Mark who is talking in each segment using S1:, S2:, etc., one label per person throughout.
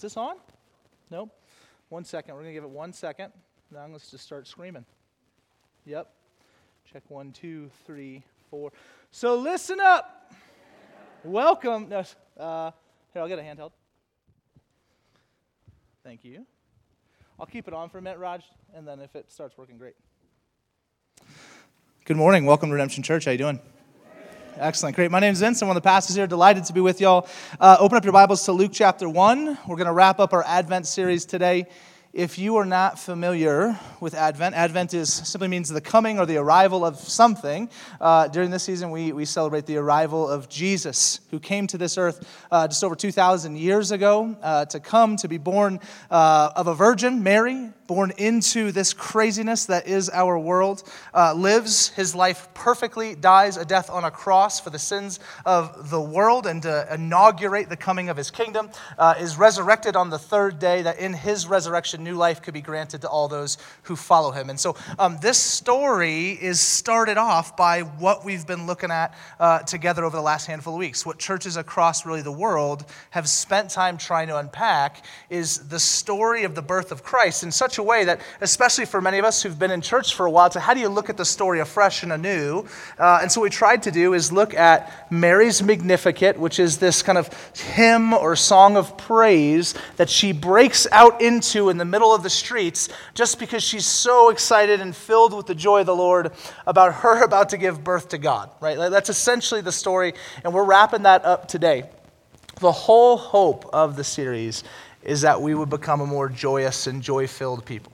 S1: Is this on? Nope. One second. We're going to give it one second. Now let's just start screaming. Yep. Check one, two, three, four. So listen up. Welcome. No, uh, here, I'll get a handheld. Thank you. I'll keep it on for a minute, Raj, and then if it starts working, great. Good morning. Welcome to Redemption Church. How you doing? Excellent. Great. My name is Vince. I'm one of the pastors here. Delighted to be with y'all. Uh, open up your Bibles to Luke chapter 1. We're going to wrap up our Advent series today. If you are not familiar with Advent, Advent is simply means the coming or the arrival of something. Uh, during this season, we, we celebrate the arrival of Jesus, who came to this earth uh, just over 2,000 years ago uh, to come to be born uh, of a virgin, Mary, born into this craziness that is our world, uh, lives his life perfectly, dies a death on a cross for the sins of the world and to inaugurate the coming of his kingdom, uh, is resurrected on the third day, that in his resurrection, new life could be granted to all those who follow him. And so um, this story is started off by what we've been looking at uh, together over the last handful of weeks. What churches across really the world have spent time trying to unpack is the story of the birth of Christ in such a way that, especially for many of us who've been in church for a while, to how do you look at the story afresh and anew? Uh, and so, what we tried to do is look at Mary's Magnificat, which is this kind of hymn or song of praise that she breaks out into in the middle of the streets just because she's so excited and filled with the joy of the Lord about her about to give birth to God, right? That's essentially the story, and we're wrapping that up today. The whole hope of the series is that we would become a more joyous and joy filled people.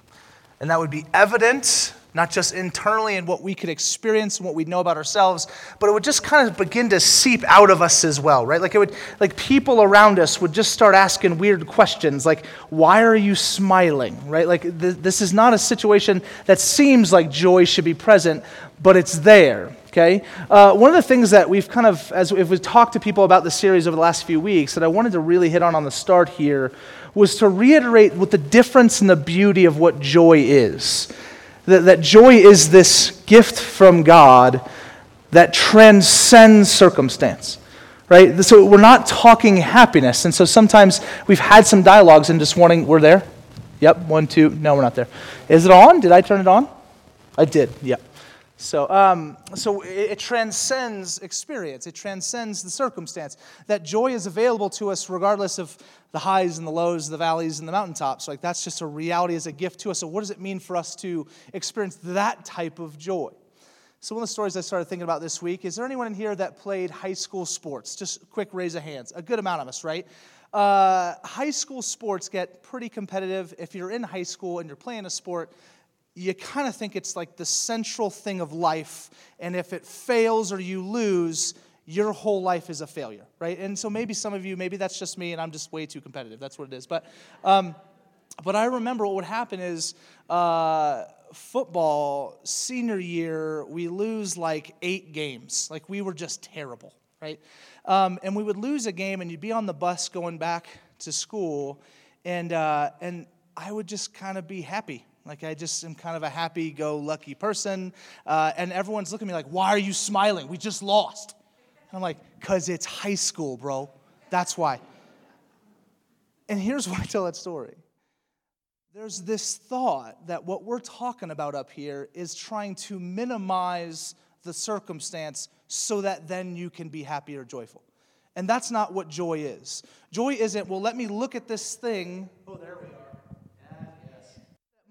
S1: And that would be evident, not just internally in what we could experience and what we know about ourselves, but it would just kind of begin to seep out of us as well, right? Like it would, like people around us would just start asking weird questions, like, why are you smiling, right? Like th- this is not a situation that seems like joy should be present, but it's there. Okay? Uh, one of the things that we've kind of, as if we talked to people about the series over the last few weeks, that I wanted to really hit on on the start here was to reiterate what the difference and the beauty of what joy is. That, that joy is this gift from God that transcends circumstance right? So we're not talking happiness. And so sometimes we've had some dialogues and just wanting, we're there? Yep, one, two. No, we're not there. Is it on? Did I turn it on? I did, yep. So, um, so it, it, transcends experience. It transcends the circumstance. That joy is available to us regardless of the highs and the lows, the valleys and the mountaintops. Like that's just a reality as a gift to us. So, what does it mean for us to experience that type of joy? So, one of the stories I started thinking about this week is there anyone in here that played high school sports? Just quick raise of hands. A good amount of us, right? Uh, high school sports get pretty competitive. If you're in high school and you're playing a sport, you kind of think it's like the central thing of life. And if it fails or you lose, your whole life is a failure, right? And so maybe some of you, maybe that's just me and I'm just way too competitive. That's what it is. But, um, but I remember what would happen is uh, football, senior year, we lose like eight games. Like we were just terrible, right? Um, and we would lose a game and you'd be on the bus going back to school and, uh, and I would just kind of be happy, like, I just am kind of a happy go lucky person. Uh, and everyone's looking at me like, why are you smiling? We just lost. And I'm like, because it's high school, bro. That's why. And here's why I tell that story there's this thought that what we're talking about up here is trying to minimize the circumstance so that then you can be happy or joyful. And that's not what joy is. Joy isn't, well, let me look at this thing. Oh, there we are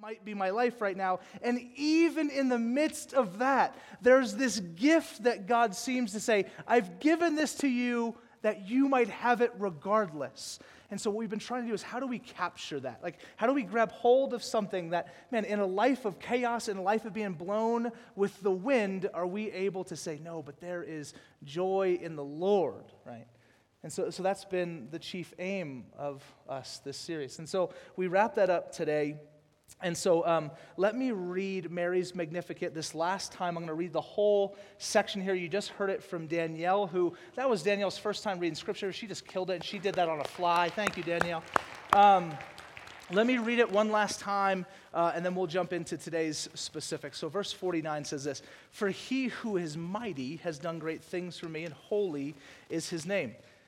S1: might be my life right now. And even in the midst of that, there's this gift that God seems to say, I've given this to you that you might have it regardless. And so, what we've been trying to do is how do we capture that? Like, how do we grab hold of something that, man, in a life of chaos, in a life of being blown with the wind, are we able to say, no, but there is joy in the Lord, right? And so, so that's been the chief aim of us this series. And so, we wrap that up today. And so um, let me read Mary's Magnificat this last time. I'm going to read the whole section here. You just heard it from Danielle, who, that was Danielle's first time reading scripture. She just killed it, and she did that on a fly. Thank you, Danielle. Um, let me read it one last time, uh, and then we'll jump into today's specifics. So, verse 49 says this For he who is mighty has done great things for me, and holy is his name.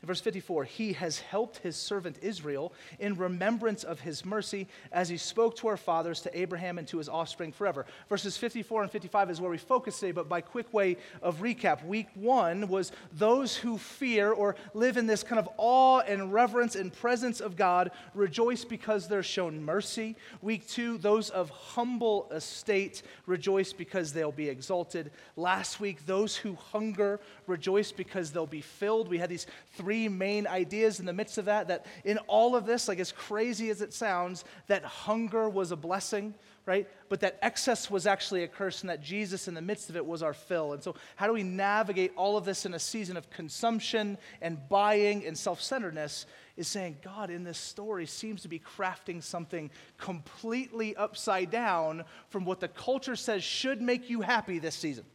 S1: In verse 54, he has helped his servant Israel in remembrance of his mercy as he spoke to our fathers, to Abraham, and to his offspring forever. Verses 54 and 55 is where we focus today, but by quick way of recap, week one was those who fear or live in this kind of awe and reverence and presence of God rejoice because they're shown mercy. Week two, those of humble estate rejoice because they'll be exalted. Last week, those who hunger rejoice because they'll be filled. We had these three three main ideas in the midst of that. That in all of this, like as crazy as it sounds, that hunger was a blessing, right? But that excess was actually a curse, and that Jesus in the midst of it was our fill. And so, how do we navigate all of this in a season of consumption and buying and self centeredness? Is saying God in this story seems to be crafting something completely upside down from what the culture says should make you happy this season.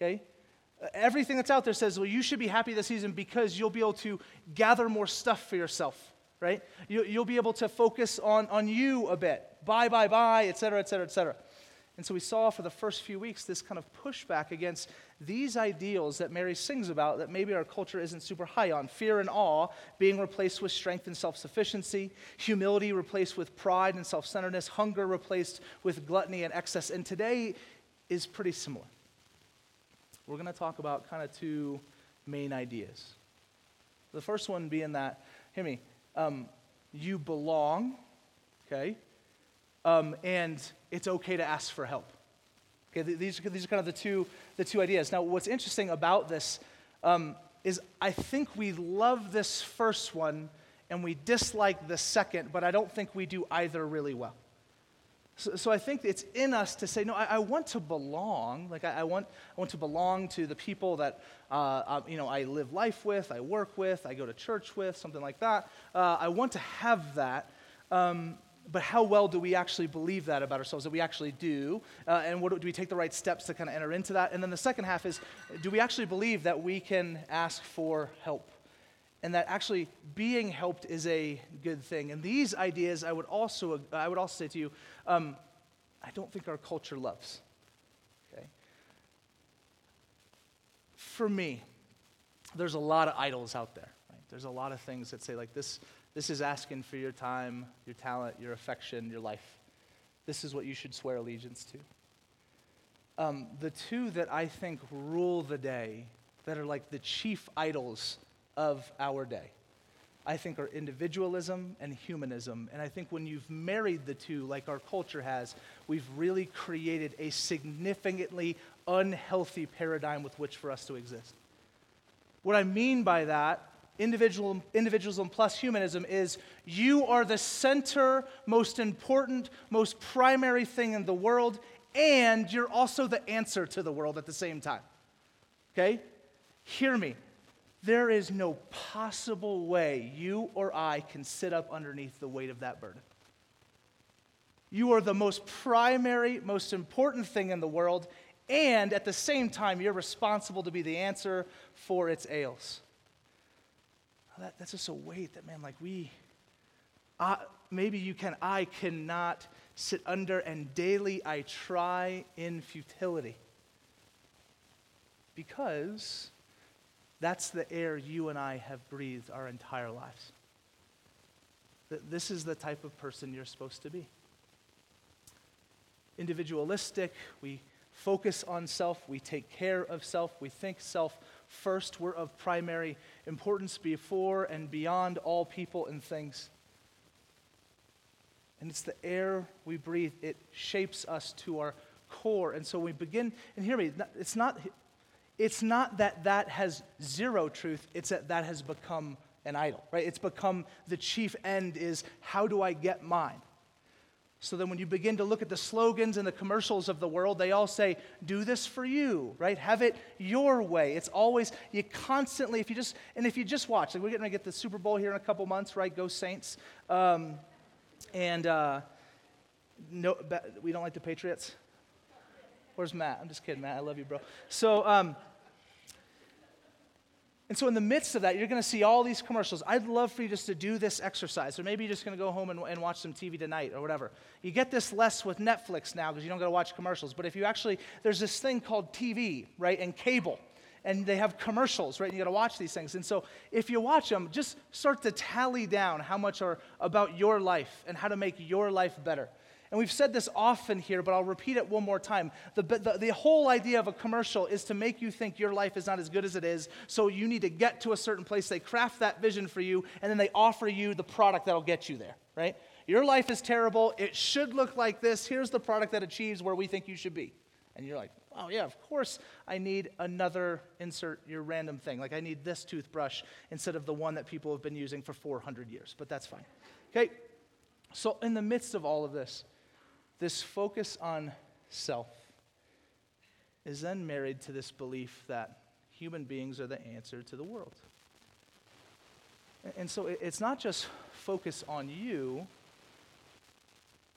S1: Okay? Everything that's out there says, well, you should be happy this season because you'll be able to gather more stuff for yourself, right? You, will be able to focus on, on you a bit. Buy, buy, buy, et cetera, et cetera, et cetera. And so we saw for the first few weeks this kind of pushback against these ideals that Mary sings about that maybe our culture isn't super high on fear and awe being replaced with strength and self sufficiency, humility replaced with pride and self centeredness, hunger replaced with gluttony and excess. And today is pretty similar we're going to talk about kind of two main ideas. The first one being that, hear me, um, you belong, okay, um, and it's okay to ask for help. Okay, these, these are kind of the two, the two ideas. Now, what's interesting about this um, is I think we love this first one and we dislike the second, but I don't think we do either really well. So, so, I think it's in us to say, no, I, I want to belong. Like, I, I, want, I want to belong to the people that, uh, uh, you know, I live life with, I work with, I go to church with, something like that. Uh, I want to have that. Um, but how well do we actually believe that about ourselves, that we actually do? Uh, and what, do we take the right steps to kind of enter into that? And then the second half is, do we actually believe that we can ask for help? And that actually being helped is a good thing. And these ideas, I would also, I would also say to you, um, I don't think our culture loves. Okay? For me, there's a lot of idols out there. Right? There's a lot of things that say, like, this, this is asking for your time, your talent, your affection, your life. This is what you should swear allegiance to. Um, the two that I think rule the day, that are like the chief idols of our day. I think are individualism and humanism. And I think when you've married the two, like our culture has, we've really created a significantly unhealthy paradigm with which for us to exist. What I mean by that, individual, individualism plus humanism, is you are the center, most important, most primary thing in the world, and you're also the answer to the world at the same time. Okay? Hear me. There is no possible way you or I can sit up underneath the weight of that burden. You are the most primary, most important thing in the world, and at the same time, you're responsible to be the answer for its ails. That, that's just a weight that, man, like we, uh, maybe you can, I cannot sit under, and daily I try in futility. Because that's the air you and I have breathed our entire lives. This is the type of person you're supposed to be. Individualistic, we focus on self, we take care of self, we think self first. We're of primary importance before and beyond all people and things. And it's the air we breathe, it shapes us to our core. And so we begin, and hear me, it's not it's not that that has zero truth, it's that that has become an idol, right? It's become the chief end is how do I get mine? So then when you begin to look at the slogans and the commercials of the world, they all say, do this for you, right? Have it your way. It's always, you constantly, if you just, and if you just watch, like we're getting to get the Super Bowl here in a couple months, right? Go Saints. Um, and uh, no, we don't like the Patriots. Where's Matt? I'm just kidding, Matt. I love you, bro. So, um, And so, in the midst of that, you're going to see all these commercials. I'd love for you just to do this exercise, or maybe you're just going to go home and, and, watch some TV tonight or whatever. You get this less with Netflix now because you don't got to watch commercials. But if you actually, there's this thing called TV, right, and cable, and they have commercials, right, you got to watch these things. And so, if you watch them, just start to tally down how much are about your life and how to make your life better. And we've said this often here, but I'll repeat it one more time. The, the, the, whole idea of a commercial is to make you think your life is not as good as it is, so you need to get to a certain place. They craft that vision for you, and then they offer you the product that'll get you there, right? Your life is terrible. It should look like this. Here's the product that achieves where we think you should be. And you're like, oh, yeah, of course I need another insert your random thing. Like, I need this toothbrush instead of the one that people have been using for 400 years, but that's fine. Okay? So, in the midst of all of this, this focus on self is then married to this belief that human beings are the answer to the world. And so it's not just focus on you,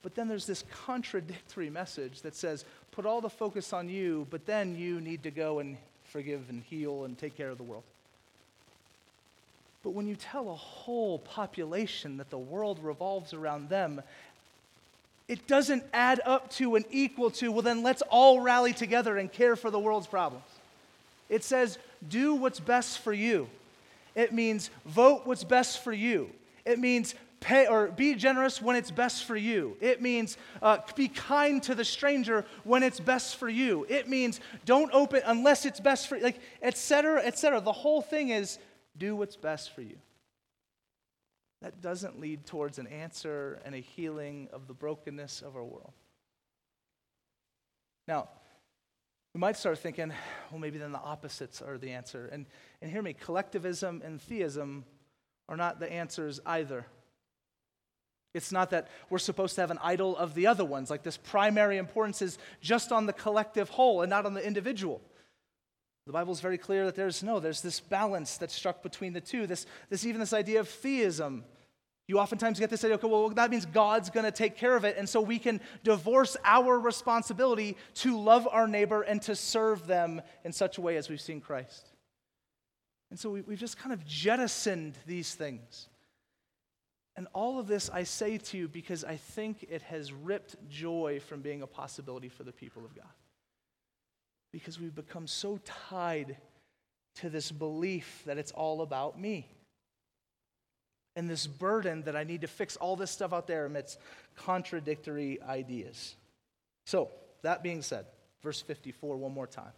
S1: but then there's this contradictory message that says, put all the focus on you, but then you need to go and forgive and heal and take care of the world. But when you tell a whole population that the world revolves around them, it doesn't add up to and equal to, well, then let's all rally together and care for the world's problems. It says, do what's best for you. It means vote what's best for you. It means pay or be generous when it's best for you. It means uh, be kind to the stranger when it's best for you. It means don't open unless it's best for you, like, etc., etc. The whole thing is do what's best for you that doesn't lead towards an answer and a healing of the brokenness of our world. Now, we might start thinking, well, maybe then the opposites are the answer. And, and hear me, collectivism and theism are not the answers either. It's not that we're supposed to have an idol of the other ones, like this primary importance is just on the collective whole and not on the individual. The Bible is very clear that there's no, there's this balance that's struck between the two. This, this even this idea of theism. You oftentimes get this idea, okay, well, that means God's going to take care of it. And so we can divorce our responsibility to love our neighbor and to serve them in such a way as we've seen Christ. And so we, we've just kind of jettisoned these things. And all of this I say to you because I think it has ripped joy from being a possibility for the people of God because we've become so tied to this belief that it's all about me. And this burden that I need to fix all this stuff out there amidst contradictory ideas. So, that being said, verse 54, one more time.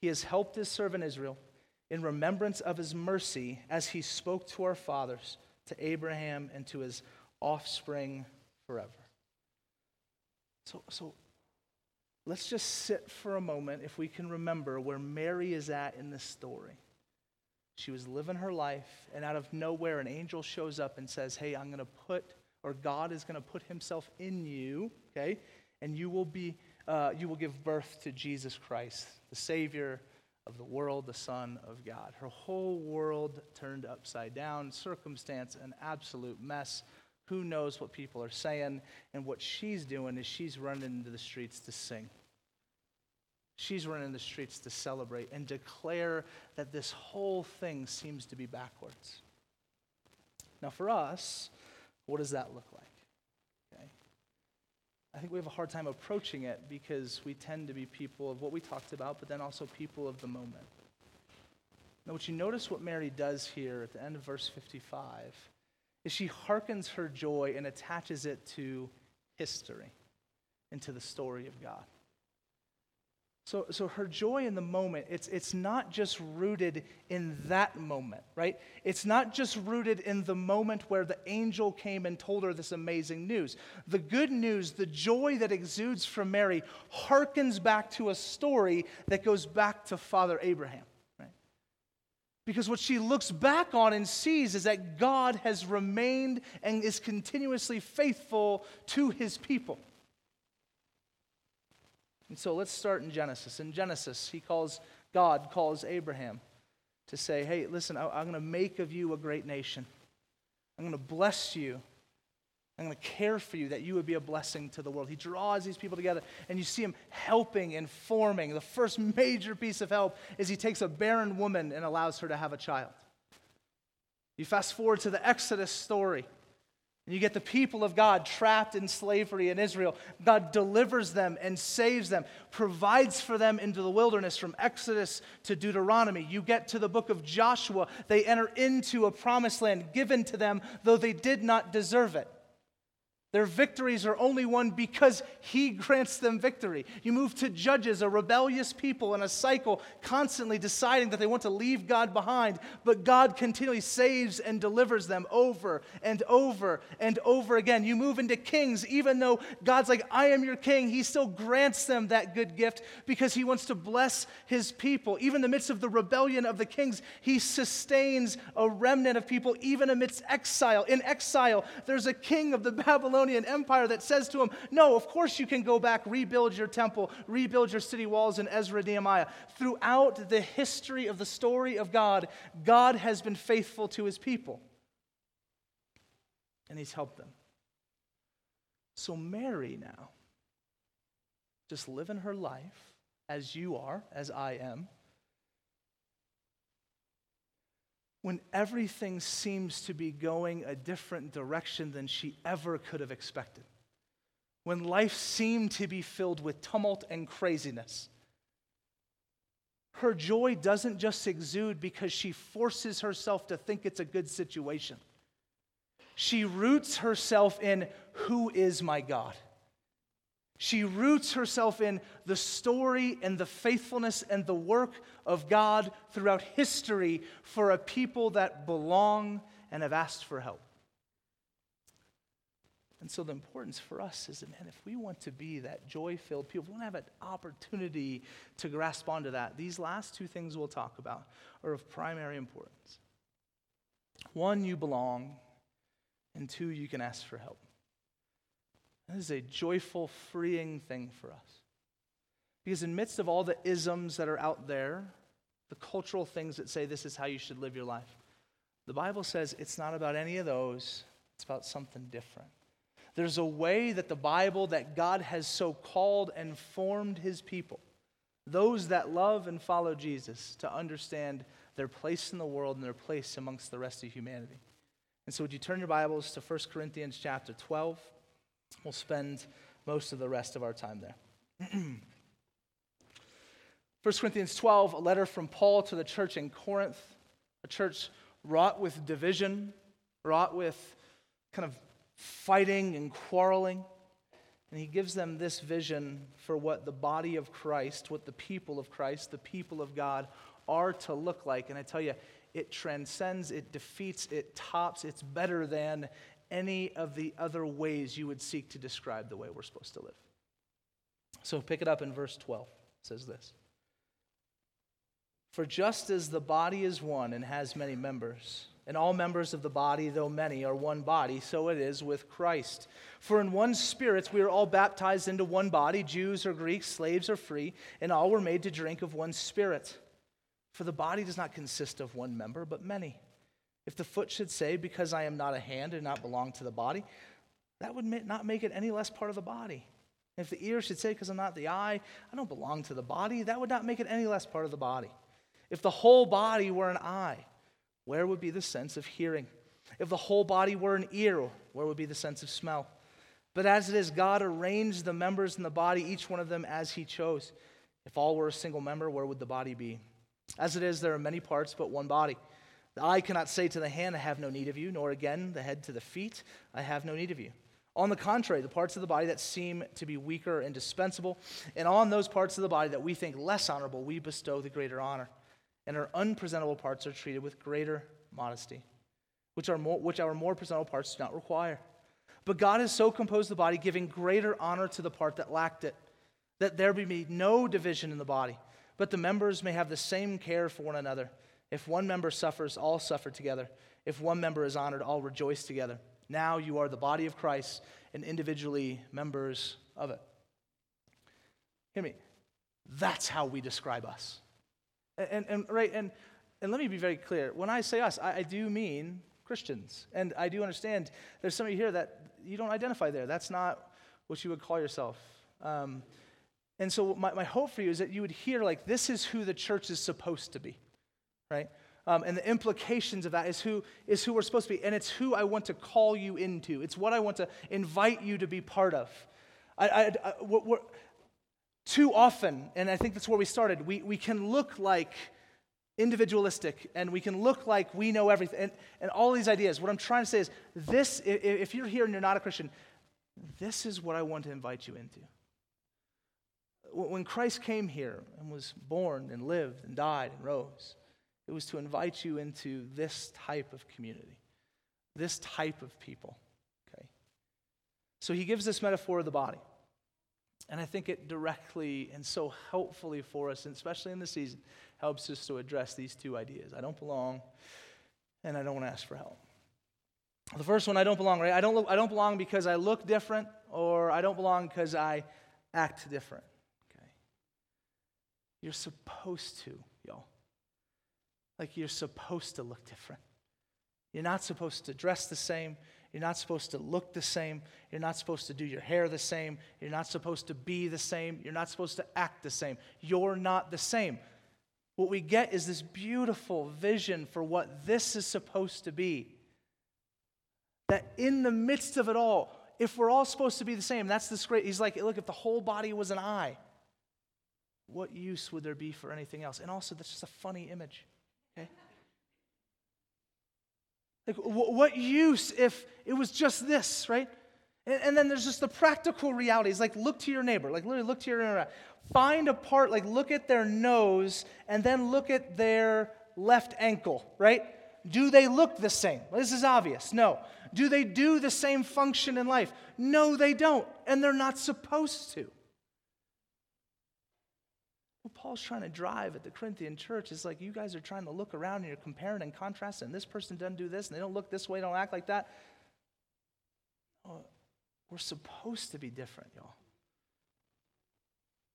S1: He has helped his servant Israel in remembrance of his mercy as he spoke to our fathers, to Abraham, and to his offspring forever. So, so Let's just sit for a moment if we can remember where Mary is at in this story. She was living her life, and out of nowhere, an angel shows up and says, Hey, I'm going to put, or God is going to put himself in you, okay? And you will be, uh, you will give birth to Jesus Christ, the Savior of the world, the Son of God. Her whole world turned upside down, circumstance an absolute mess. Who knows what people are saying? And what she's doing is she's running into the streets to sing. She's running into the streets to celebrate and declare that this whole thing seems to be backwards. Now, for us, what does that look like? Okay. I think we have a hard time approaching it because we tend to be people of what we talked about, but then also people of the moment. Now, what you notice what Mary does here at the end of verse 55 is she hearkens her joy and attaches it to history and to the story of God. So, so her joy in the moment, it's, it's not just rooted in that moment, right? It's not just rooted in the moment where the angel came and told her this amazing news. The good news, the joy that exudes from Mary, harkens back to a story that goes back to Father Abraham. Because what she looks back on and sees is that God has remained and is continuously faithful to his people. And so let's start in Genesis. In Genesis, he calls, God calls Abraham to say, hey, listen, I'm going to make of you a great nation. I'm going to bless you. I'm going to care for you that you would be a blessing to the world. He draws these people together, and you see him helping and forming. The first major piece of help is he takes a barren woman and allows her to have a child. You fast forward to the Exodus story. And you get the people of God trapped in slavery in Israel. God delivers them and saves them, provides for them into the wilderness from Exodus to Deuteronomy. You get to the book of Joshua. They enter into a promised land given to them, though they did not deserve it. Their victories are only won because he grants them victory. You move to judges, a rebellious people in a cycle, constantly deciding that they want to leave God behind, but God continually saves and delivers them over and over and over again. You move into kings, even though God's like, I am your king, he still grants them that good gift because he wants to bless his people. Even in the midst of the rebellion of the kings, he sustains a remnant of people, even amidst exile. In exile, there's a king of the Babylonian Babylonian Empire that says to him, No, of course you can go back, rebuild your temple, rebuild your city walls in Ezra Nehemiah. Throughout the history of the story of God, God has been faithful to his people. And he's helped them. So, Mary now, just living her life as you are, as I am when everything seems to be going a different direction than she ever could have expected, when life seemed to be filled with tumult and craziness. Her joy doesn't just exude because she forces herself to think it's a good situation. She roots herself in who is my God. She roots herself in the story and the faithfulness and the work of God throughout history for a people that belong and have asked for help. And so the importance for us is that, man, if we want to be that joy filled people, we want to have an opportunity to grasp onto that, these last two things we'll talk about are of primary importance. One, you belong, and two, you can ask for help. This is a joyful, freeing thing for us. Because, in midst of all the isms that are out there, the cultural things that say this is how you should live your life, the Bible says it's not about any of those, it's about something different. There's a way that the Bible, that God has so called and formed his people, those that love and follow Jesus, to understand their place in the world and their place amongst the rest of humanity. And so, would you turn your Bibles to 1 Corinthians chapter 12? We'll spend most of the rest of our time there. 1 Corinthians 12, a letter from Paul to the church in Corinth, a church wrought with division, wrought with kind of fighting and quarreling. And he gives them this vision for what the body of Christ, what the people of Christ, the people of God are to look like. And I tell you, it transcends, it defeats, it tops, it's better than any of the other ways you would seek to describe the way we're supposed to live. So pick it up in verse 12. It says this For just as the body is one and has many members, and all members of the body, though many, are one body, so it is with Christ. For in one spirit we are all baptized into one body, Jews or Greeks, slaves or free, and all were made to drink of one spirit. For the body does not consist of one member, but many. If the foot should say, Because I am not a hand and not belong to the body, that would not make it any less part of the body. If the ear should say, Because I'm not the eye, I don't belong to the body, that would not make it any less part of the body. If the whole body were an eye, where would be the sense of hearing? If the whole body were an ear, where would be the sense of smell? But as it is, God arranged the members in the body, each one of them as He chose. If all were a single member, where would the body be? As it is, there are many parts, but one body. The eye cannot say to the hand, I have no need of you, nor again the head to the feet, I have no need of you. On the contrary, the parts of the body that seem to be weaker are indispensable, and on those parts of the body that we think less honorable, we bestow the greater honor. And our unpresentable parts are treated with greater modesty, which, are more, which our more presentable parts do not require. But God has so composed the body, giving greater honor to the part that lacked it, that there be no division in the body, but the members may have the same care for one another. If one member suffers, all suffer together. If one member is honored, all rejoice together. Now you are the body of Christ and individually members of it. Hear me. That's how we describe us. And, and, right, and, and let me be very clear. When I say us, I, I do mean Christians. And I do understand there's some of you here that you don't identify there. That's not what you would call yourself. Um, and so, my, my hope for you is that you would hear, like, this is who the church is supposed to be, right? Um, and the implications of that is who, is who we're supposed to be. And it's who I want to call you into, it's what I want to invite you to be part of. I, I, I we're, too often, and I think that's where we started, we, we can look like individualistic and we can look like we know everything and, and all these ideas. What I'm trying to say is this, if you're here and you're not a Christian, this is what I want to invite you into. When Christ came here and was born and lived and died and rose, it was to invite you into this type of community, this type of people. Okay? So he gives this metaphor of the body. And I think it directly and so helpfully for us, and especially in the season, helps us to address these two ideas. I don't belong, and I don't want to ask for help. The first one, I don't belong, right? I don't, look, I don't belong because I look different, or I don't belong because I act different. Okay. You're supposed to, y'all. Like you're supposed to look different. You're not supposed to dress the same. You're not supposed to look the same. You're not supposed to do your hair the same. You're not supposed to be the same. You're not supposed to act the same. You're not the same. What we get is this beautiful vision for what this is supposed to be. That in the midst of it all, if we're all supposed to be the same, that's this great. He's like, look, if the whole body was an eye, what use would there be for anything else? And also, that's just a funny image. Okay? Like, what use if it was just this, right? And, then there's just the practical realities. Like, look to your neighbor. Like, literally, look to your neighbor. Find a part, like, look at their nose and then look at their left ankle, right? Do they look the same? Well, this is obvious. No. Do they do the same function in life? No, they don't. And they're not supposed to. Paul's trying to drive at the Corinthian church is like, you guys are trying to look around and you're comparing and contrasting, and this person doesn't do this, and they don't look this way, don't act like that. Oh, we're supposed to be different, y'all.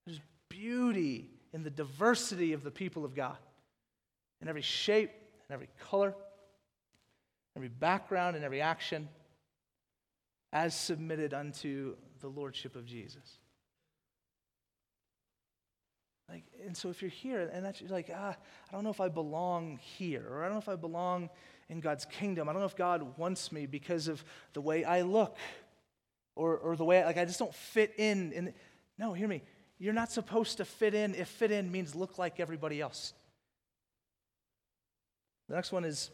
S1: There's beauty in the diversity of the people of God, in every shape, in every color, every background, and every action, as submitted unto the Lordship of Jesus. Like, and so if you're here and that's like, ah, I don't know if I belong here, or I don't know if I belong in God's kingdom. I don't know if God wants me because of the way I look, or, or the way, I, like, I just don't fit in. in. No, hear me. You're not supposed to fit in if fit in means look like everybody else. The next one is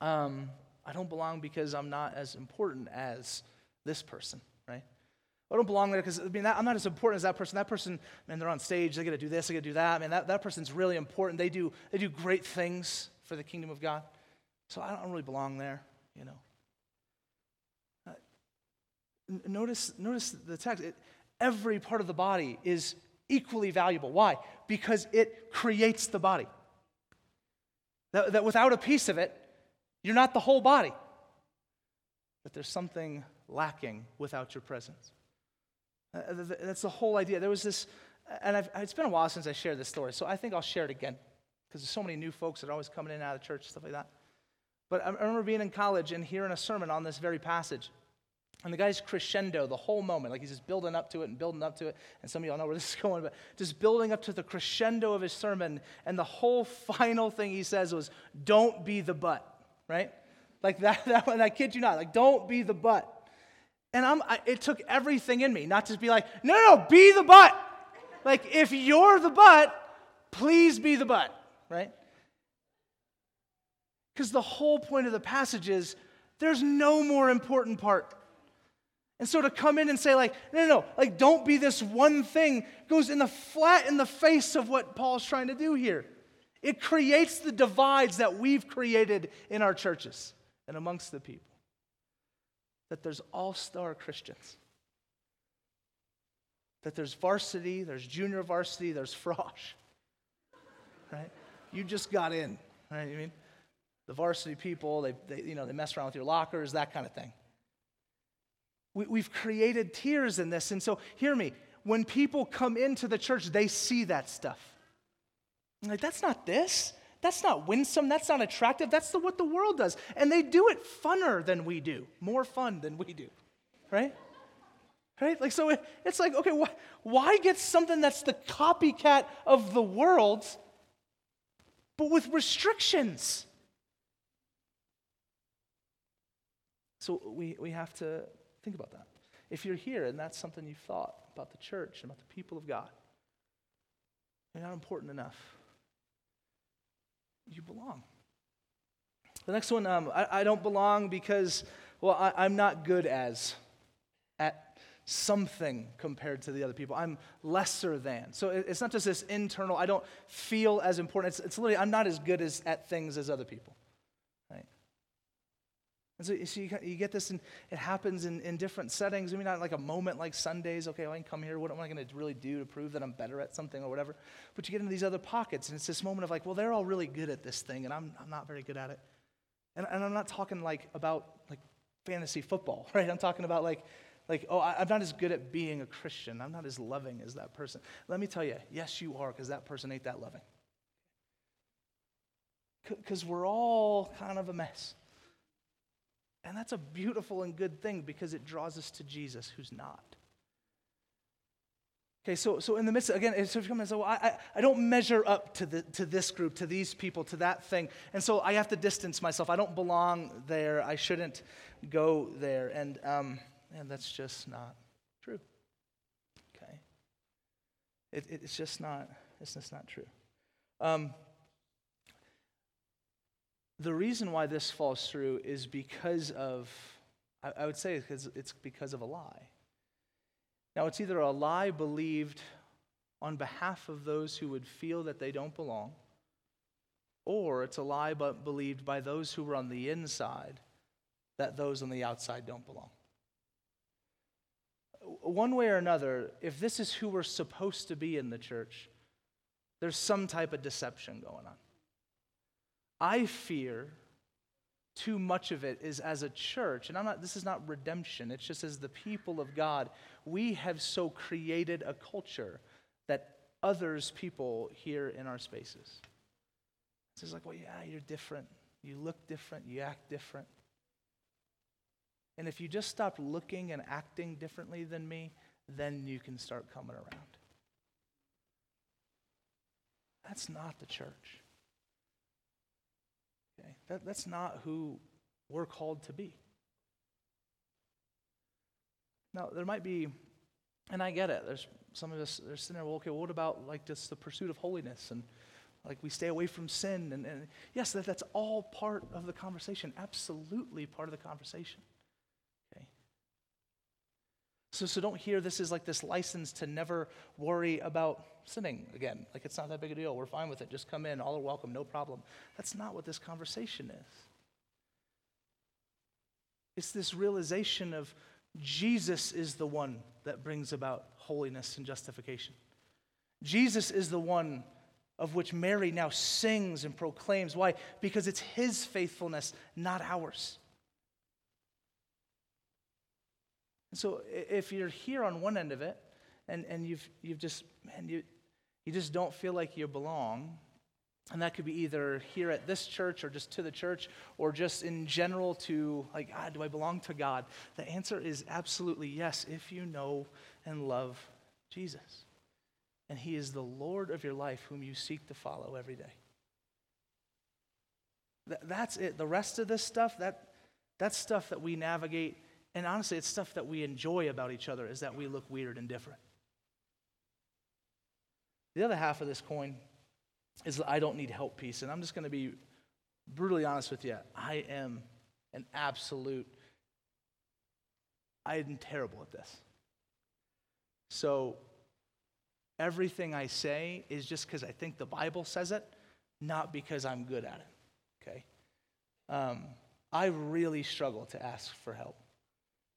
S1: um, I don't belong because I'm not as important as this person, right? I don't belong there because I mean, that, I'm not as important as that person. That person, man, they're on stage. They got to do this. They got to do that. Man, that, that person's really important. They do, they do great things for the kingdom of God. So I don't really belong there, you know. Uh, notice, notice the text. It, every part of the body is equally valuable. Why? Because it creates the body. That, that without a piece of it, you're not the whole body. That there's something lacking without your presence. Uh, that's the whole idea. There was this, and I've, it's been a while since I shared this story, so I think I'll share it again because there's so many new folks that are always coming in and out of church, stuff like that. But I remember being in college and hearing a sermon on this very passage. And the guy's crescendo the whole moment, like he's just building up to it and building up to it. And some of y'all know where this is going, but just building up to the crescendo of his sermon. And the whole final thing he says was, Don't be the butt, right? Like that, that one, I kid you not, like, don't be the butt. And I, it took everything in me not to be like, no, no, no, be the butt. Like, if you're the butt, please be the butt, right? Because the whole point of the passage is there's no more important part. And so to come in and say, like, no, no, no, like, don't be this one thing goes in the flat in the face of what Paul's trying to do here. It creates the divides that we've created in our churches and amongst the people that there's all star Christians. That there's varsity, there's junior varsity, there's frosh. Right? You just got in, right? I mean, the varsity people, they, they, you know, they mess around with your lockers, that kind of thing. We, we've created tiers in this. And so, hear me, when people come into the church, they see that stuff. I'm like, that's not this. That's not winsome. That's not attractive. That's the, what the world does. And they do it funner than we do, more fun than we do. right? Right? Like, so it, it's like, okay, wh- why get something that's the copycat of the world, but with restrictions? So we, we have to think about that. If you're here and that's something you've thought about the church and about the people of God, you're not important enough. You belong. The next one, um, I, I, don't belong because, well, I, I'm not good as at something compared to the other people. I'm lesser than. So it's not just this internal, I don't feel as important. It's, it's literally, I'm not as good as, at things as other people. And so, so you, you, get this, and it happens in, in different settings. Mean, not like a moment like Sundays, okay, well, I can come here. What am I going to really do to prove that I'm better at something or whatever? But you get into these other pockets, and it's this moment of like, well, they're all really good at this thing, and I'm, I'm not very good at it. And, and I'm not talking like about like fantasy football, right? I'm talking about like, like oh, I, I'm not as good at being a Christian. I'm not as loving as that person. Let me tell you, yes, you are, because that person ain't that loving. Because we're all kind of a mess. And that's a beautiful and good thing because it draws us to Jesus, who's not. Okay, so, so in the midst, of, again, so if you come and say, well, I, I don't measure up to, the, to this group, to these people, to that thing. And so I have to distance myself. I don't belong there. I shouldn't go there. And, um, and that's just not true. Okay? It, it, it's just not, it's just not true. Um, the reason why this falls through is because of, I, I would say it's, it's because of a lie. Now, it's either a lie believed on behalf of those who would feel that they don't belong, or it's a lie but believed by those who were on the inside that those on the outside don't belong. One way or another, if this is who we're supposed to be in the church, there's some type of deception going on. I fear too much of it is as a church, and I'm not, this is not redemption, it's just as the people of God, we have so created a culture that others, people here in our spaces. It's just like, well, yeah, you're different. You look different. You act different. And if you just stop looking and acting differently than me, then you can start coming around. That's not the church. Okay? That, that's not who we're called to be. Now, there might be, and I get it, there's some of us, they're sitting there, well, okay, well, what about like just the pursuit of holiness and like we stay away from sin? And, and yes, that, that's all part of the conversation, absolutely part of the conversation. So, so don't hear this is like this license to never worry about sinning again. Like it's not that big a deal. We're fine with it. Just come in. All are welcome. No problem. That's not what this conversation is. It's this realization of Jesus is the one that brings about holiness and justification. Jesus is the one of which Mary now sings and proclaims. Why? Because it's his faithfulness, not ours. And so if you're here on one end of it, and, and you've, you've just, man, you, you just don't feel like you belong. And that could be either here at this church or just to the church or just in general to, like, ah, do I belong to God? The answer is absolutely yes if you know and love Jesus. And He is the Lord of your life whom you seek to follow every day. that's it. The rest of this stuff, that, that's stuff that we navigate. And honestly, it's stuff that we enjoy about each other is that we look weird and different. The other half of this coin is I don't need help piece. And I'm just going to be brutally honest with you. I am an absolute, I am terrible at this. So everything I say is just because I think the Bible says it, not because I'm good at it. Okay? Um, I really struggle to ask for help.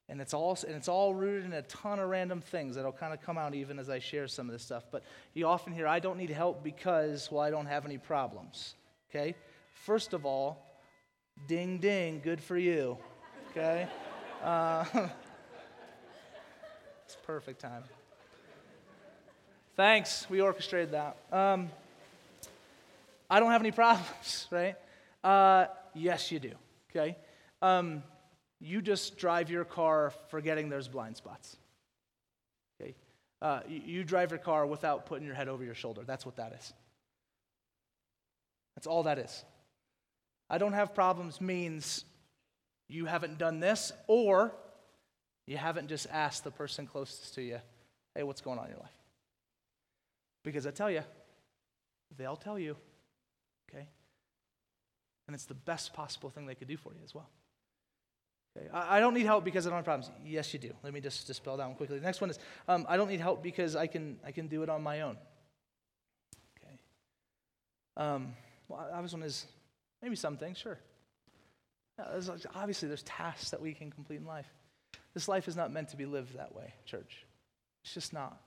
S1: And it's all and it's all rooted in a ton of random things that'll kind of come out even as I share some of this stuff. But you often hear, I don't need help because, well, I don't have any problems. Okay? First of all, ding ding, good for you. Okay? Uh, it's perfect time. Thanks, we orchestrated that. Um, I don't have any problems, right? Uh, yes, you do. Okay? Um, you just drive your car forgetting there's blind spots. Okay? Uh, you, you drive your car without putting your head over your shoulder. That's what that is. That's all that is. I don't have problems means you haven't done this, or you haven't just asked the person closest to you, hey, what's going on in your life? Because I tell you, they'll tell you, okay? And it's the best possible thing they could do for you as well. Okay? I, don't need help because I don't have problems. Yes, you do. Let me just dispel that one quickly. The next one is um, I don't need help because I can, I can do it on my own. Okay. Um, well, obvious one is maybe some things, sure. There's, obviously, there's tasks that we can complete in life. This life is not meant to be lived that way, church. It's just not.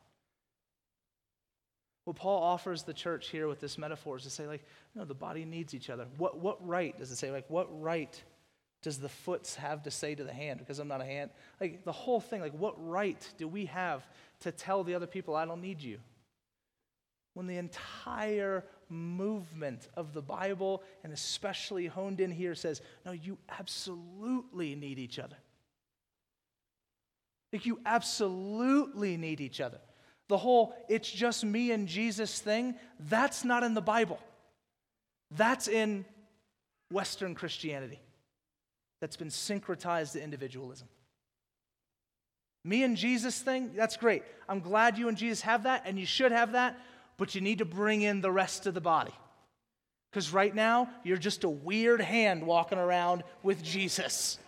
S1: What Paul offers the church here with this metaphor is to say, like, no, the body needs each other. What, what right does it say? Like, what right does the foot have to say to the hand? Because I'm not a hand. Like, the whole thing, like, what right do we have to tell the other people, I don't need you? When the entire movement of the Bible, and especially honed in here, says, no, you absolutely need each other. Like, you absolutely need each other. The whole it's just me and Jesus thing, that's not in the Bible. That's in Western Christianity that's been syncretized to individualism. Me and Jesus thing, that's great. I'm glad you and Jesus have that, and you should have that, but you need to bring in the rest of the body. Because right now, you're just a weird hand walking around with Jesus.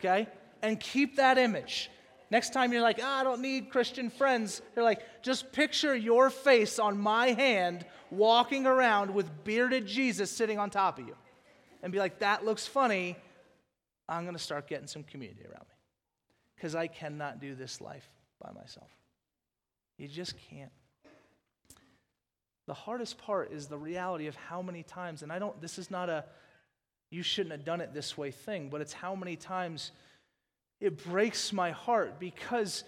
S1: Okay? And keep that image. Next time you're like, oh, I don't need Christian friends, you're like, just picture your face on my hand walking around with bearded Jesus sitting on top of you. And be like, that looks funny. I'm going to start getting some community around me. Because I cannot do this life by myself. You just can't. The hardest part is the reality of how many times, and I don't, this is not a you shouldn't have done it this way thing, but it's how many times it breaks my heart because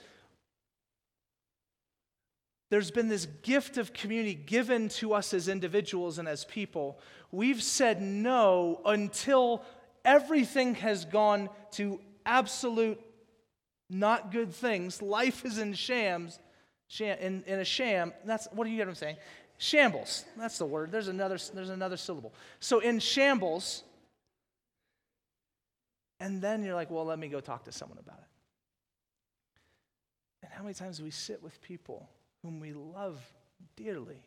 S1: there's been this gift of community given to us as individuals and as people. We've said no until everything has gone to absolute not good things. Life is in shams, sham, in, in a sham. That's what do you get what I'm saying? Shambles. That's the word. There's another, there's another syllable. So in shambles, and then you're like, well, let me go talk to someone about it. And how many times do we sit with people whom we love dearly?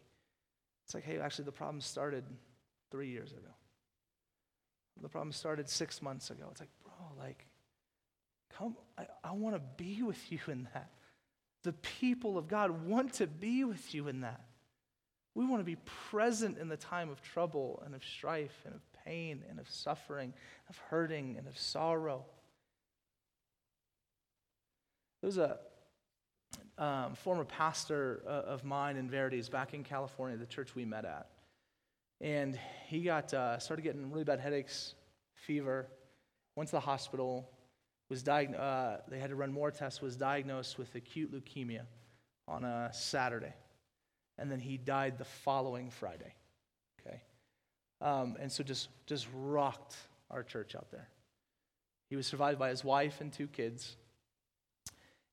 S1: It's like, hey, actually, the problem started three years ago. The problem started six months ago. It's like, bro, like, come, I, I want to be with you in that. The people of God want to be with you in that. We want to be present in the time of trouble and of strife and of pain and of suffering, of hurting and of sorrow. There was a um, former pastor uh, of mine in Verities back in California, the church we met at. And he got uh, started getting really bad headaches, fever, went to the hospital, was diagnosed, uh, they had to run more tests, was diagnosed with acute leukemia on a Saturday. And then he died the following Friday. Um, and so just, just rocked our church out there. He was survived by his wife and two kids.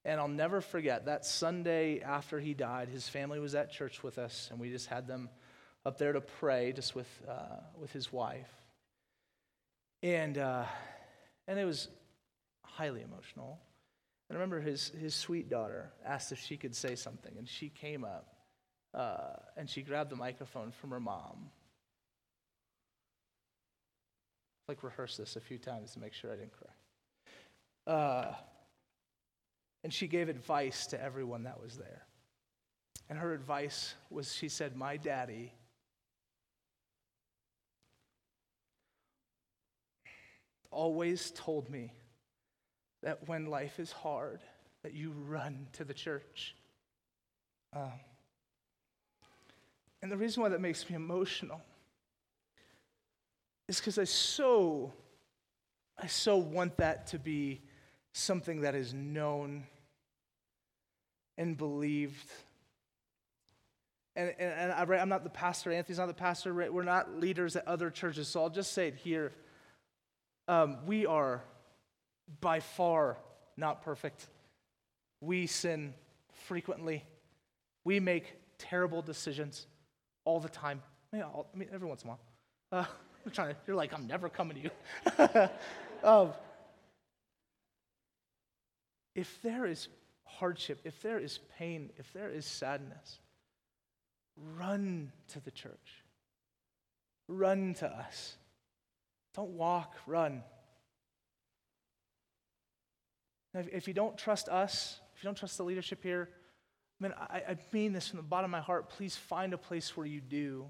S1: And I'll never forget that Sunday after he died, his family was at church with us, and we just had them up there to pray just with, uh, with his wife. And, uh, and it was highly emotional. And I remember his, his sweet daughter asked if she could say something, and she came up uh, and she grabbed the microphone from her mom like rehearse this a few times to make sure I didn't cry. Uh, and she gave advice to everyone that was there. And her advice was she said, My daddy always told me that when life is hard, that you run to the church. Um, and the reason why that makes me emotional is because I so, I so want that to be something that is known and believed. And, and, and I, am not the pastor, Anthony's not the pastor, we're not leaders at other churches, so I'll just say it here. Um, we are by far not perfect. We sin frequently. We make terrible decisions all the time. I mean, every once in a while. Uh, I'm trying to, you're like, I'm never coming to you. um, if there is hardship, if there is pain, if there is sadness, run to the church. Run to us. Don't walk, run. If, you don't trust us, if you don't trust the leadership here, I I, I mean this from the bottom of my heart. Please find a place where you do,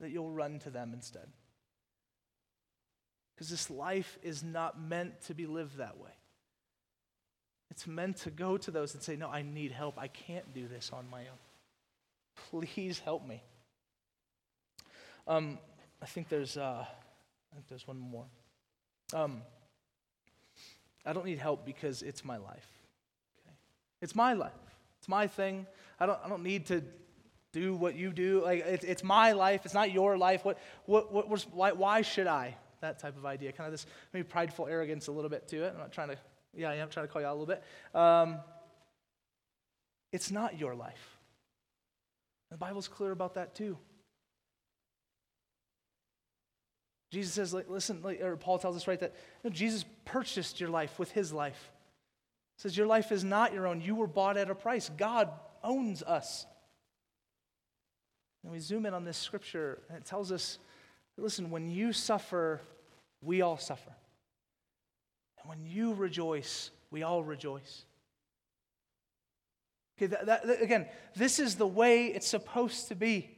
S1: that you'll run to them instead. Because this life is not meant to be lived that way. It's meant to go to those and say, No, I need help. I can't do this on my own. Please help me. Um, I think there's, uh, I think there's one more. Um, I don't need help because it's my life. Okay? It's my life. It's my thing. I don't, I don't need to do what you do. Like it's, it's my life. It's not your life. What, what, what, why, why should I? That type of idea. Kind of this maybe prideful arrogance a little bit to it. I'm not trying to, yeah, I am trying to call you out a little bit. Um, it's not your life. The Bible's clear about that too. Jesus says, like, listen, like, or Paul tells us, right, that you know, Jesus purchased your life with his life. He says, Your life is not your own. You were bought at a price. God owns us. And we zoom in on this scripture, and it tells us listen, when you suffer, we all suffer. And when you rejoice, we all rejoice. Okay, that, that, again, this is the way it's supposed to be.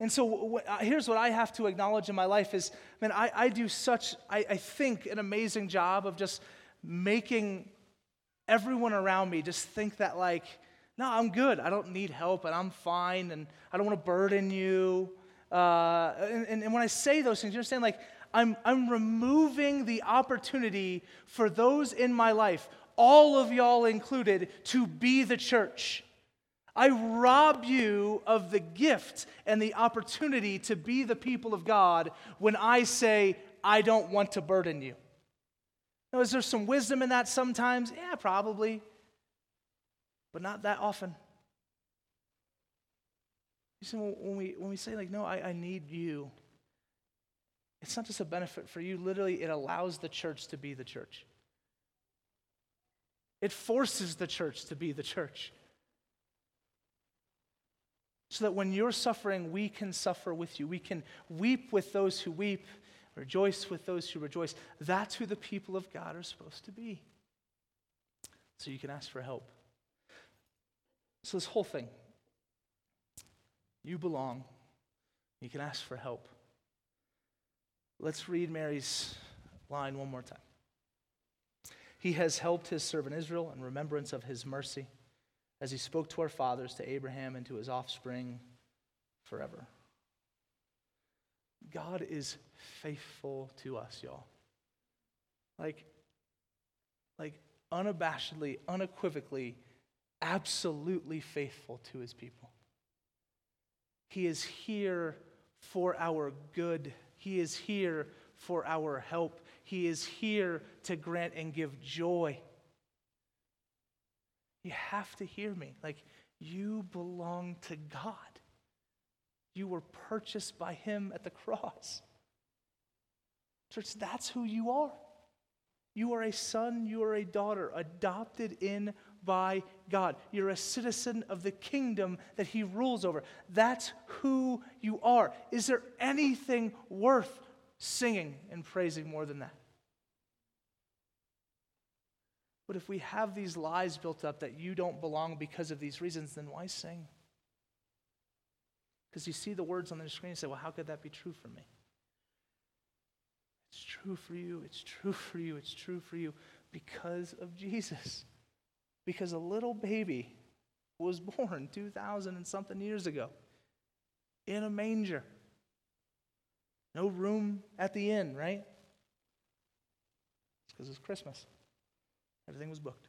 S1: And so uh, here's what I have to acknowledge in my life is, man, I, I do such, I, I think, an amazing job of just making everyone around me just think that, like, no, I'm good. I don't need help and I'm fine and I don't want to burden you. Uh, and, and, and when I say those things, you understand, like, I'm, I'm removing the opportunity for those in my life, all of y'all included, to be the church. I rob you of the gift and the opportunity to be the people of God when I say, I don't want to burden you. Now, is there some wisdom in that sometimes? Yeah, probably, but not that often. You see, when we, when we say, like, no, I, I need you, it's not just a benefit for you. Literally, it allows the church to be the church. It forces the church to be the church so that when you're suffering, we can suffer with you. We can weep with those who weep, rejoice with those who rejoice. That's who the people of God are supposed to be. So you can ask for help. So, this whole thing, you belong. You can ask for help. Let's read Mary's line one more time. He has helped his servant Israel in remembrance of his mercy as he spoke to our fathers, to Abraham, and to his offspring forever. God is faithful to us, y'all. Like, like unabashedly, unequivocally, absolutely faithful to his people. He is here for our good. He is here for our help. He is here to grant and give joy. You have to hear me. Like, you belong to God. You were purchased by Him at the cross. Church, that's who you are. You are a son, you are a daughter, adopted in by God. You're a citizen of the kingdom that He rules over. That's who you are. Is there anything worth singing and praising more than that? But if we have these lies built up that you don't belong because of these reasons, then why sing? Because you see the words on the screen and say, well, how could that be true for me? It's true for you. It's true for you. It's true for you because of Jesus. Because a little baby was born 2,000 and something years ago in a manger. No room at the inn, right? It's because it's Christmas. Everything was booked.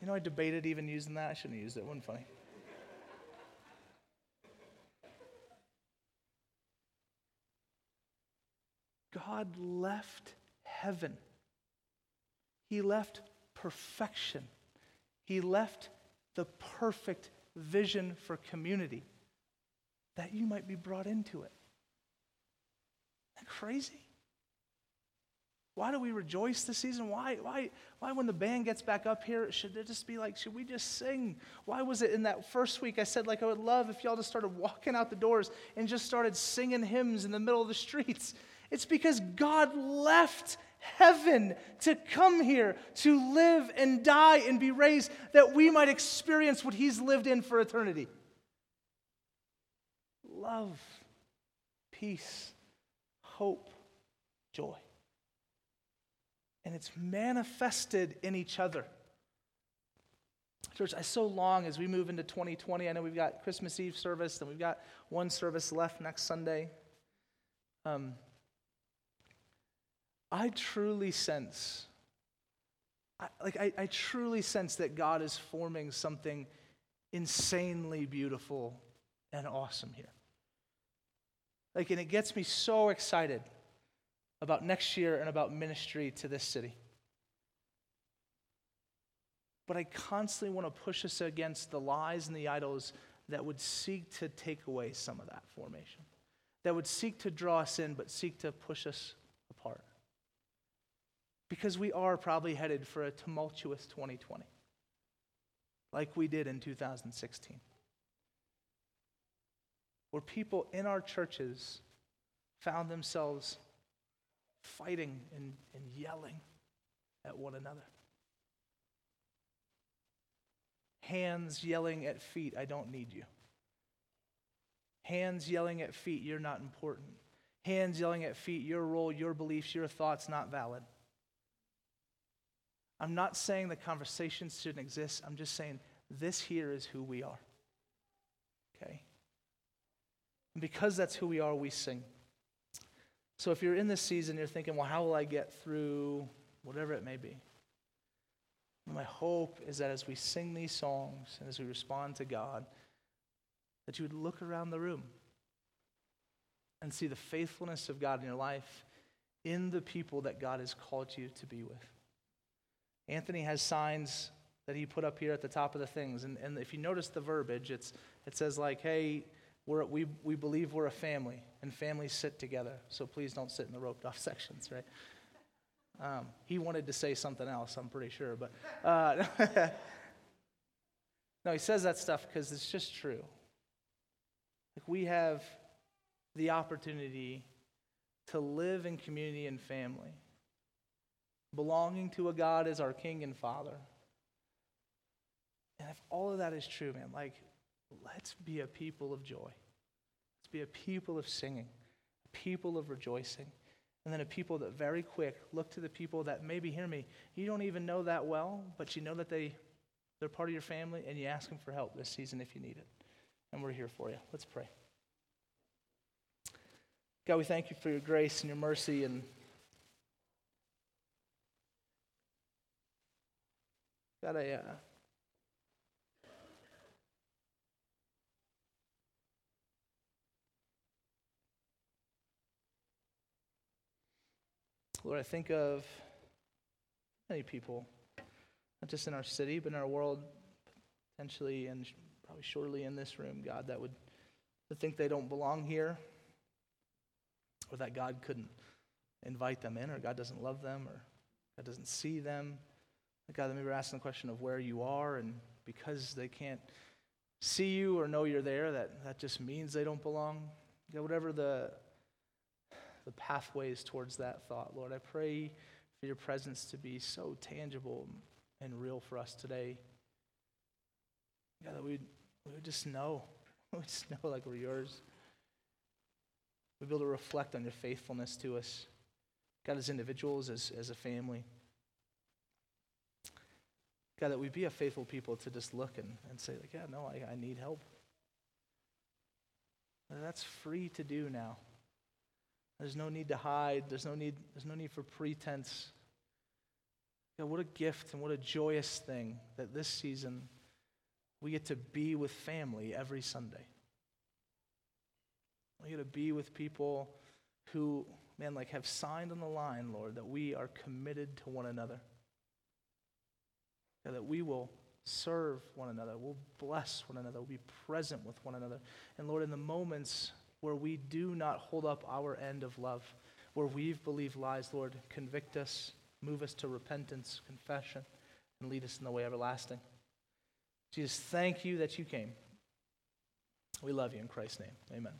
S1: You know, I debated even using that. I shouldn't have used it. It wasn't funny. God left heaven. He left perfection. He left the perfect vision for community that you might be brought into it. Isn't that crazy? Why do we rejoice this season? Why, why, why, when the band gets back up here, should it just be like, should we just sing? Why was it in that first week I said, like, I would love if y'all just started walking out the doors and just started singing hymns in the middle of the streets? It's because God left heaven to come here to live and die and be raised that we might experience what He's lived in for eternity love, peace, hope, joy and it's manifested in each other. Church, I so long as we move into 2020, I know we've got Christmas Eve service, and we've got one service left next Sunday. Um, I truly sense, I, like, I, I truly sense that God is forming something insanely beautiful and awesome here. Like, and it gets me so excited about next year and about ministry to this city. But I constantly want to push us against the lies and the idols that would seek to take away some of that formation, that would seek to draw us in, but seek to push us apart. Because we are probably headed for a tumultuous 2020, like we did in 2016, where people in our churches found themselves fighting and, and yelling at one another. Hands yelling at feet, I don't need you. Hands yelling at feet, you're not important. Hands yelling at feet, your role, your beliefs, your thoughts not valid. I'm not saying the conversations shouldn't exist. I'm just saying this here is who we are. Okay? And because that's who we are, we sing. So if you're in this season, you're thinking, well, how will I get through whatever it may be? My hope is that as we sing these songs and as we respond to God, that you would look around the room and see the faithfulness of God in your life in the people that God has called you to be with. Anthony has signs that he put up here at the top of the things. And, and if you notice the verbiage, it's, it says, like, hey, we're, we, we believe we're a family, and families sit together. So please don't sit in the roped off sections, right? Um, he wanted to say something else, I'm pretty sure. But uh, no, he says that stuff because it's just true. Like we have the opportunity to live in community and family, belonging to a God as our King and Father. And if all of that is true, man, like let's be a people of joy. Let's be a people of singing, a people of rejoicing, and then a people that very quick look to the people that maybe hear me. You don't even know that well, but you know that they, they're part of your family, and you ask them for help this season if you need it. And we're here for you. Let's pray. God, we thank you for your grace and your mercy and God, I, uh, Lord, I think of many people, not just in our city, but in our world, potentially and probably surely in this room, God, that would think they don't belong here, or that God couldn't invite them in, or God doesn't love them, or God doesn't see them. God, maybe we're asking the question of where you are, and because they can't see you or know you're there, that, that just means they don't belong. God, whatever the the pathways towards that thought. Lord, I pray for your presence to be so tangible and real for us today. God, that we would just know. we would just know like we're yours. We'd be able to reflect on your faithfulness to us. God, as individuals, as, as a family. God, that we be a faithful people to just look and, and say, like, yeah, no, I, I need help. That's free to do now. There's no need to hide. There's no need, there's no need for pretense. God, what a gift and what a joyous thing that this season we get to be with family every Sunday. We get to be with people who man, like have signed on the line, Lord, that we are committed to one another. that we will serve one another, we'll bless one another, we'll be present with one another. And Lord, in the moments where we do not hold up our end of love, where we've believed lies, Lord, convict us, move us to repentance, confession, and lead us in the way everlasting. Jesus, thank you that you came. We love you in Christ's name. Amen.